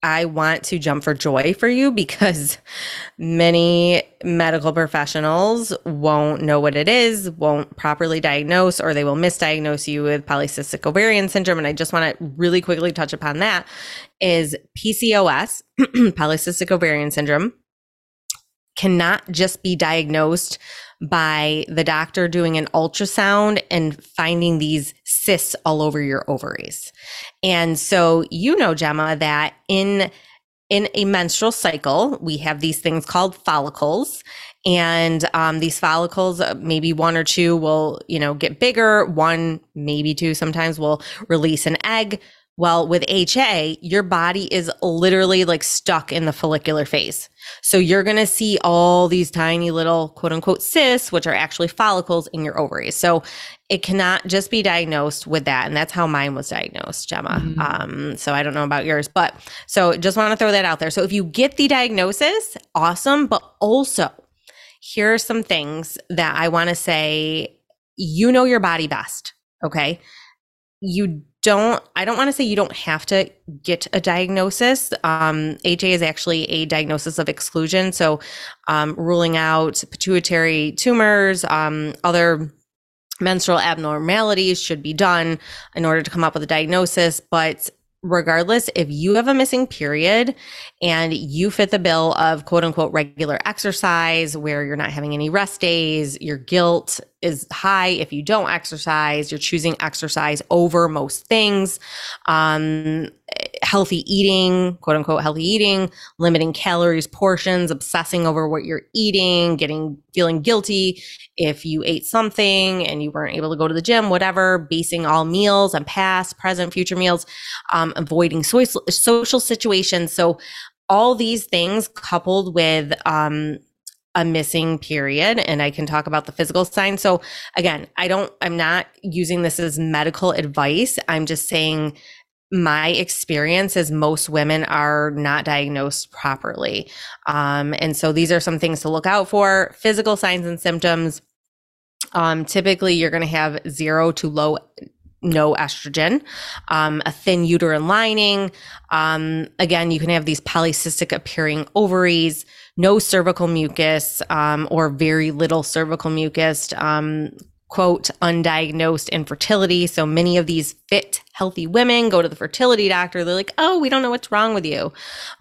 I want to jump for joy for you because many medical professionals won't know what it is, won't properly diagnose, or they will misdiagnose you with polycystic ovarian syndrome. And I just want to really quickly touch upon that is PCOS, polycystic ovarian syndrome, cannot just be diagnosed by the doctor doing an ultrasound and finding these cysts all over your ovaries. And so you know Gemma that in in a menstrual cycle, we have these things called follicles. And um, these follicles, uh, maybe one or two will, you know, get bigger. One, maybe two, sometimes will release an egg. Well, with HA, your body is literally like stuck in the follicular phase. So you're going to see all these tiny little quote unquote cysts, which are actually follicles in your ovaries. So it cannot just be diagnosed with that. And that's how mine was diagnosed, Gemma. Mhm. Um, so I don't know about yours, but so just want to throw that out there. So if you get the diagnosis, awesome. But also, here are some things that I want to say you know your body best. Okay. You don't, I don't want to say you don't have to get a diagnosis. Um, HA is actually a diagnosis of exclusion. So, um, ruling out pituitary tumors, um, other menstrual abnormalities should be done in order to come up with a diagnosis. But regardless, if you have a missing period and you fit the bill of quote unquote regular exercise where you're not having any rest days, your guilt is high if you don't exercise, you're choosing exercise over most things, um, healthy eating, quote unquote healthy eating, limiting calories, portions, obsessing over what you're eating, getting feeling guilty if you ate something and you weren't able to go to the gym, whatever, basing all meals on past, present, future meals, um, avoiding so- social situations. So all these things coupled with um, a missing period and I can talk about the physical signs. So again, I don't I'm not using this as medical advice. I'm just saying my experience is most women are not diagnosed properly. Um, and so these are some things to look out for physical signs and symptoms. Um, typically, you're going to have zero to low no estrogen, um, a thin uterine lining. Um, again, you can have these polycystic appearing ovaries, no cervical mucus, um, or very little cervical mucus, um, quote, undiagnosed infertility. So many of these fit, healthy women go to the fertility doctor. They're like, oh, we don't know what's wrong with you.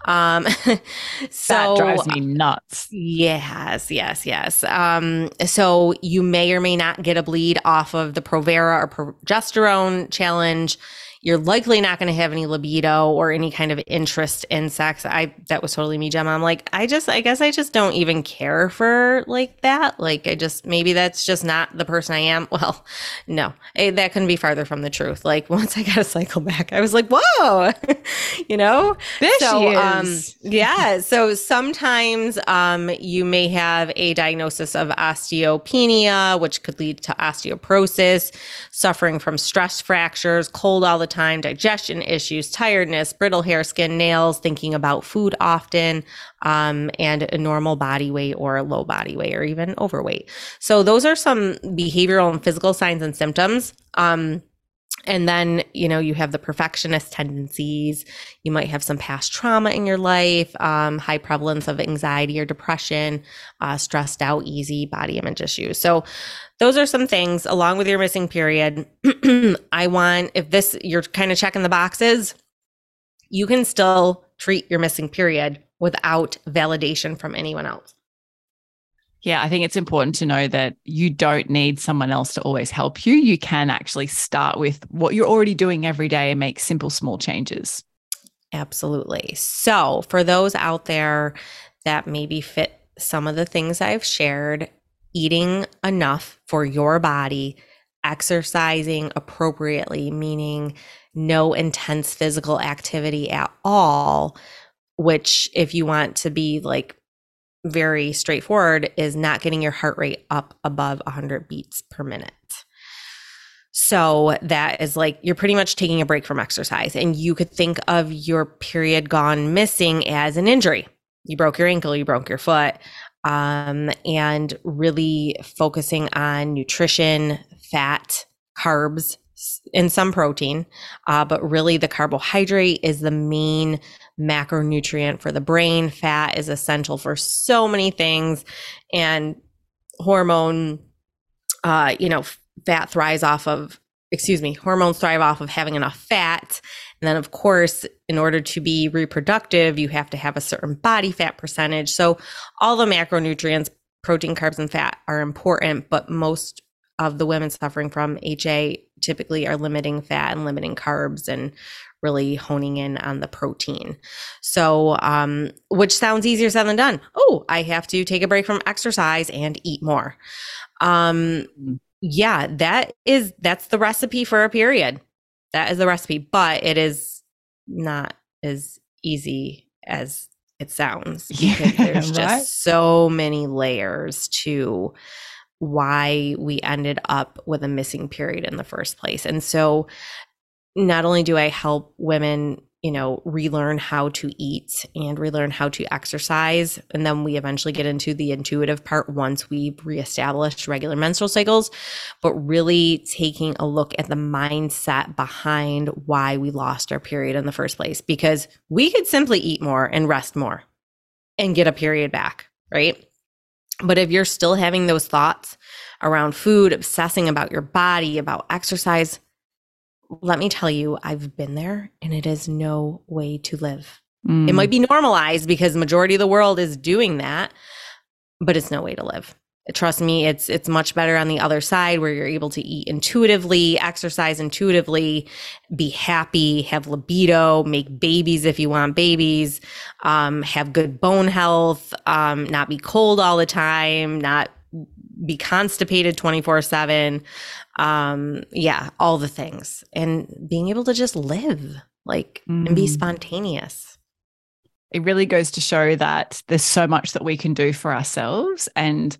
Um, so that drives me nuts. Yes, yes, yes. Um, so you may or may not get a bleed off of the Provera or progesterone challenge you're likely not going to have any libido or any kind of interest in sex. I that was totally me, Gemma. I'm like, I just I guess I just don't even care for like that. Like I just maybe that's just not the person I am. Well, no. Eh, that couldn't be farther from the truth. Like once I got a cycle back, I was like, whoa. you know? There so, um, is. Um, yeah. So sometimes um you may have a diagnosis of osteopenia, which could lead to osteoporosis, suffering from stress fractures, cold all the time, digestion issues, tiredness, brittle hair, skin, nails, thinking about food often, um, and a normal body weight or a low body weight or even overweight. So those are some behavioral and physical signs and symptoms. Um, and then, you know, you have the perfectionist tendencies. You might have some past trauma in your life, um, high prevalence of anxiety or depression, uh, stressed out, easy body image issues. So, those are some things along with your missing period. I want, if this, you're kind of checking the boxes, you can still treat your missing period without validation from anyone else. Yeah, I think it's important to know that you don't need someone else to always help you. You can actually start with what you're already doing every day and make simple, small changes. Absolutely. So, for those out there that maybe fit some of the things I've shared, eating enough for your body, exercising appropriately, meaning no intense physical activity at all, which, if you want to be like very straightforward is not getting your heart rate up above 100 beats per minute. So that is like you're pretty much taking a break from exercise. And you could think of your period gone missing as an injury. You broke your ankle, you broke your foot, um, and really focusing on nutrition, fat, carbs, and some protein. Uh, but really, the carbohydrate is the main macronutrient for the brain. Fat is essential for so many things. And hormone, uh, you know, fat thrives off of, excuse me, hormones thrive off of having enough fat. And then, of course, in order to be reproductive, you have to have a certain body fat percentage. So, all the macronutrients, protein, carbs, and fat are important, but most of the women suffering from HA typically are limiting fat and limiting carbs and really honing in on the protein. So, um, which sounds easier said than done. Oh, I have to take a break from exercise and eat more. Um, mm-hmm. yeah, that is that's the recipe for a period. That is the recipe, but it is not as easy as it sounds because yeah, there's just so many layers to why we ended up with a missing period in the first place. And so not only do I help women you know, relearn how to eat and relearn how to exercise. And then we eventually get into the intuitive part once we've reestablished regular menstrual cycles, but really taking a look at the mindset behind why we lost our period in the first place. Because we could simply eat more and rest more and get a period back, right? But if you're still having those thoughts around food, obsessing about your body, about exercise, let me tell you, I've been there and it is no way to live. Mm. It might be normalized because majority of the world is doing that, but it's no way to live. Trust me, it's it's much better on the other side where you're able to eat intuitively, exercise intuitively, be happy, have libido, make babies if you want babies, um, have good bone health, um, not be cold all the time, not be constipated 24 7 um yeah all the things and being able to just live like mm. and be mm. spontaneous it really goes to show that there's so much that we can do for ourselves and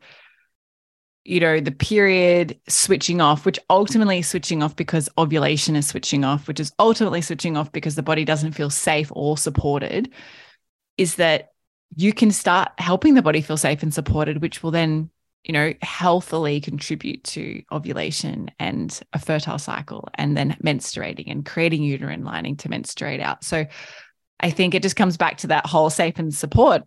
you know the period switching off which ultimately is switching off because ovulation is switching off which is ultimately switching off because the body doesn't feel safe or supported is that you can start helping the body feel safe and supported which will then you know, healthily contribute to ovulation and a fertile cycle and then menstruating and creating uterine lining to menstruate out. So I think it just comes back to that whole safe and support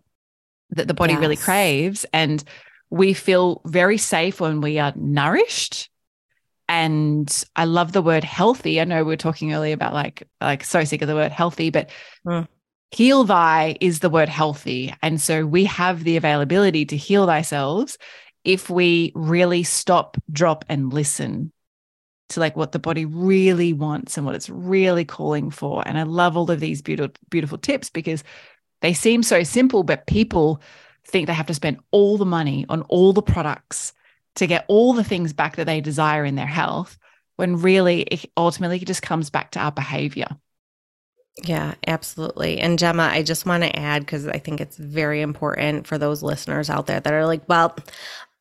that the body yes. really craves. And we feel very safe when we are nourished. And I love the word healthy. I know we were talking earlier about like, like so sick of the word healthy, but mm. heal thy is the word healthy. And so we have the availability to heal thyself if we really stop, drop, and listen to like what the body really wants and what it's really calling for. And I love all of these beautiful, beautiful tips because they seem so simple, but people think they have to spend all the money on all the products to get all the things back that they desire in their health when really it ultimately just comes back to our behavior. Yeah, absolutely. And Gemma, I just want to add because I think it's very important for those listeners out there that are like, well,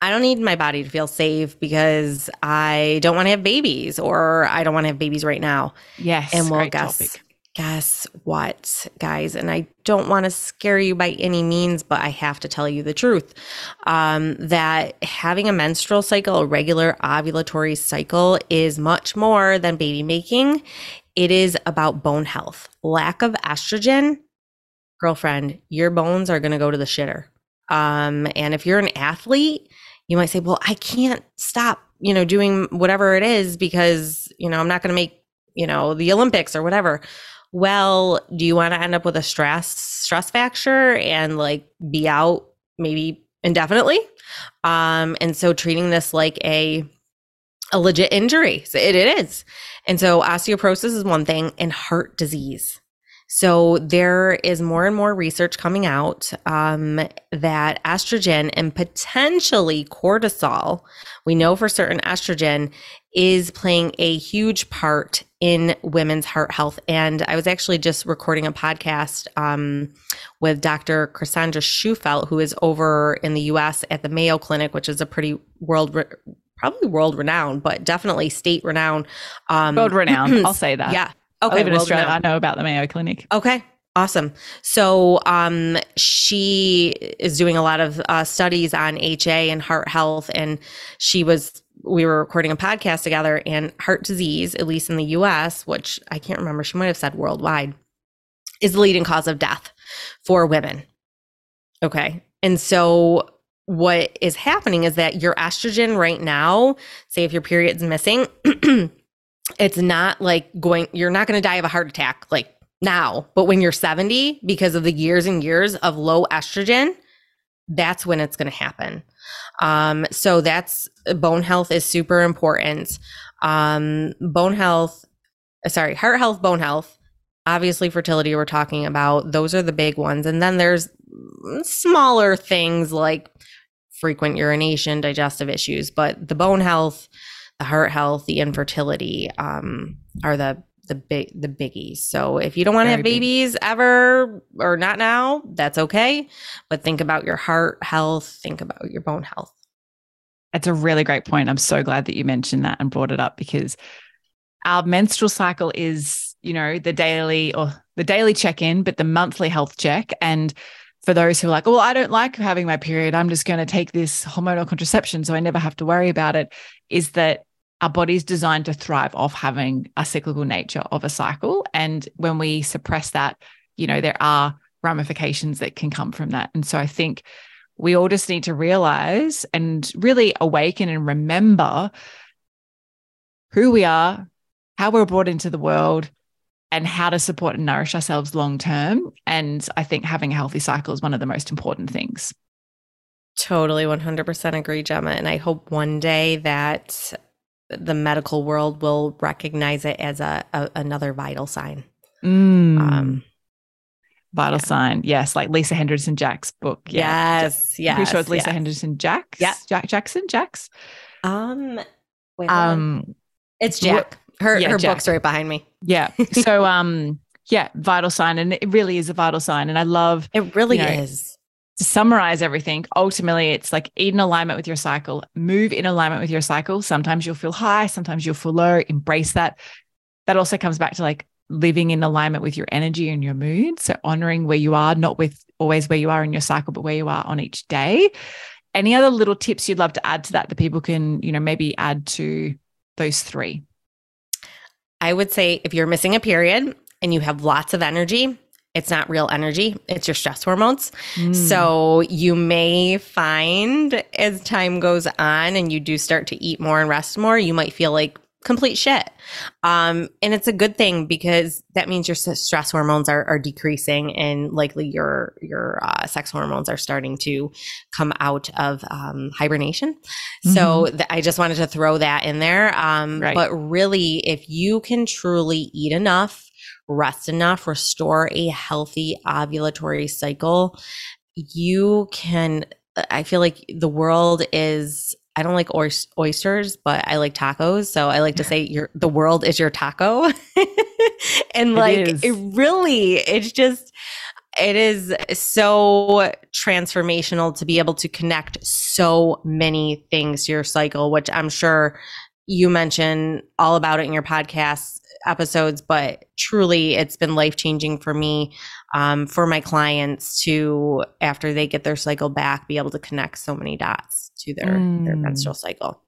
I don't need my body to feel safe because I don't want to have babies or I don't want to have babies right now. Yes. And well, guess topic. guess what, guys? And I don't want to scare you by any means, but I have to tell you the truth. Um, that having a menstrual cycle, a regular ovulatory cycle, is much more than baby making. It is about bone health. Lack of estrogen, girlfriend, your bones are going to go to the shitter. Um, and if you're an athlete, you might say, well, I can't stop, you know, doing whatever it is because, you know, I'm not going to make, you know, the Olympics or whatever. Well, do you want to end up with a stress stress fracture and like be out maybe indefinitely? Um, and so treating this like a a legit injury. So it, it is. And so osteoporosis is one thing and heart disease so there is more and more research coming out um, that estrogen and potentially cortisol, we know for certain estrogen is playing a huge part in women's heart health. And I was actually just recording a podcast um, with Dr. Chrisandra Shufelt, who is over in the US at the Mayo Clinic, which is a pretty world probably world renowned, but definitely state renowned. Um, world renowned. I'll say that. Yeah. Okay, I live in well, Australia. No. I know about the Mayo Clinic. Okay, Awesome. So um, she is doing a lot of uh, studies on HA and heart health, and she was. We were recording a podcast together, and heart disease, at least in the U.S., which I can't remember, she might have said worldwide, is the leading cause of death for women. Okay, and so what is happening is that your estrogen right now, say if your period's missing. it's not like going you're not going to die of a heart attack like now but when you're 70 because of the years and years of low estrogen that's when it's going to happen. Um, so that's bone health is super important. Um, bone health uh, sorry heart health bone health obviously fertility we're talking about those are the big ones. And then there's smaller things like frequent urination digestive issues but the bone health the heart health, the infertility um, are the the big the biggies. So if you don't want to have babies ever or not now, that's okay. But think about your heart health, think about your bone health. It's a really great point. I'm so glad that you mentioned that and brought it up because our menstrual cycle is you know, the daily or the daily check in, but the monthly health check. And for those who are like, well, I don't like having my period, I'm just going to take this hormonal contraception so I never have to worry about it, is that our body's designed to thrive off having a cyclical nature of a cycle. And when we suppress that, you know, there are ramifications that can come from that. And so I think we all just need to realize and really awaken and remember who we are, how we're brought into the world, and how to support and nourish ourselves long term. And I think having a healthy cycle is one of the most important things. Totally 100% agree, Gemma. And I hope one day that the medical world will recognize it as a, a another vital sign. Mm. Um, vital yeah. sign, yes, like Lisa Hendrickson Jack's book. Yeah. Yes, yes. Pretty sure it's Lisa yes. Hendrickson Jack. Yeah, Jack Jackson Jacks. Um, wait, um, it's Jack. Her yeah, her Jack. book's right behind me. Yeah. So um, yeah, vital sign, and it really is a vital sign, and I love it. Really you know, is to summarize everything, ultimately it's like eat in alignment with your cycle, move in alignment with your cycle. Sometimes you'll feel high, sometimes you'll feel low, embrace that. That also comes back to like living in alignment with your energy and your mood. So honoring where you are, not with always where you are in your cycle, but where you are on each day. Any other little tips you'd love to add to that that people can, you know, maybe add to those three? I would say if you're missing a period and you have lots of energy, it's not real energy, it's your stress hormones. Mm. So you may find as time goes on and you do start to eat more and rest more, you might feel like complete shit. Um, and it's a good thing because that means your stress hormones are, are decreasing and likely your your uh, sex hormones are starting to come out of um, hibernation. Mm-hmm. So th- I just wanted to throw that in there. Um, right. But really, if you can truly eat enough rest enough, restore a healthy ovulatory cycle, you can. Uh, I feel like the world is I don't like oysters, but I like tacos. So I like to say your the world is your taco. and like it, it, really it's just it is so transformational to be able to connect so many things to your cycle, which I'm sure you mention all about it in your podcast episodes, but truly it's been life changing for me, um, for my clients to, after they get their cycle back, be able to connect so many dots to their, mm. their menstrual cycle.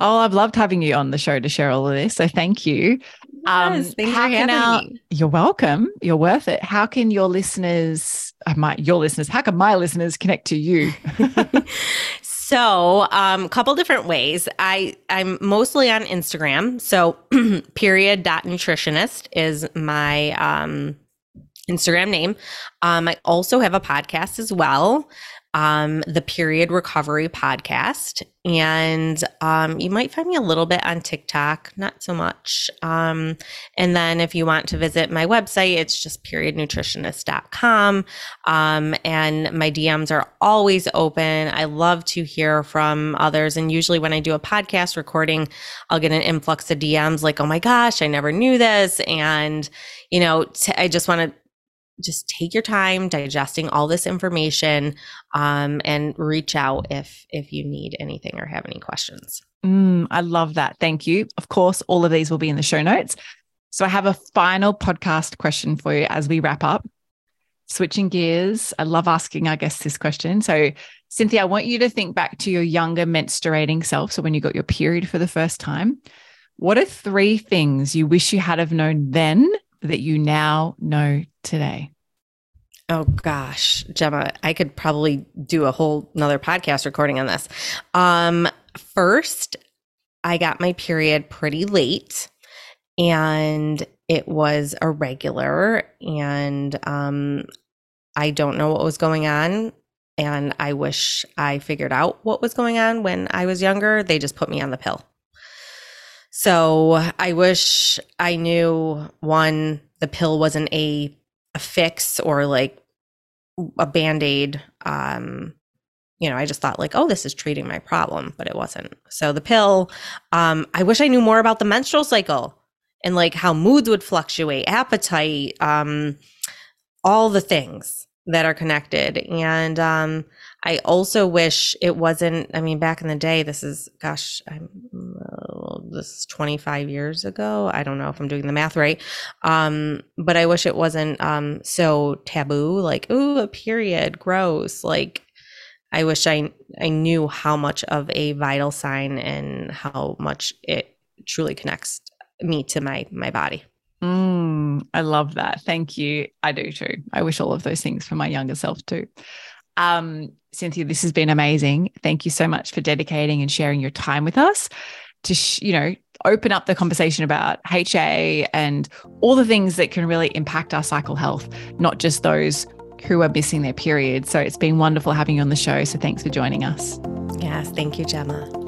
Oh, I've loved having you on the show to share all of this. So thank you. Um, yes, um, how can our, me. You're welcome. You're worth it. How can your listeners, uh, my your listeners, how can my listeners connect to you? So, a um, couple different ways. I I'm mostly on Instagram. So, period dot nutritionist is my um, Instagram name. Um, I also have a podcast as well um, the Period Recovery Podcast. And um, you might find me a little bit on TikTok, not so much. Um, and then if you want to visit my website, it's just periodnutritionist.com. Um, and my DMs are always open. I love to hear from others. And usually when I do a podcast recording, I'll get an influx of DMs like, oh my gosh, I never knew this. And, you know, t- I just want to just take your time digesting all this information um, and reach out if if you need anything or have any questions. Mm, i love that. Thank you. Of course all of these will be in the show notes. So i have a final podcast question for you as we wrap up. Switching gears i love asking our guests this question. So cynthia i want you to think back to your younger menstruating self. So when you got your period for the first time what are three things you wish you had have known then that you now know today? Oh gosh, Gemma, I could probably do a whole another podcast recording on this. Um, first, I got my period pretty late and it was irregular and um I don't know what was going on and I wish I figured out what was going on when I was younger. They just put me on the pill. So I wish I knew one, the pill wasn't a, a fix or like a band aid. Um, you know, I just thought like, oh, this is treating my problem, but it wasn't. So the pill, um, I wish I knew more about the menstrual cycle and like how moods would fluctuate, appetite, um, all the things that are connected. And um, I also wish it wasn't, I mean, back in the day, this is, gosh, I'm this 25 years ago. I don't know if I'm doing the math right. Um, but I wish it wasn't um so taboo, like, ooh, a period, gross. Like I wish I I knew how much of a vital sign and how much it truly connects me to my my body. Mm, I love that. Thank you. I do too. I wish all of those things for my younger self too. Um, Cynthia, this has been amazing. Thank you so much for dedicating and sharing your time with us to, sh- you know, open up the conversation about HA and all the things that can really impact our cycle health, not just those who are missing their period. So it's been wonderful having you on the show. So thanks for joining us. Yes, thank you, Gemma.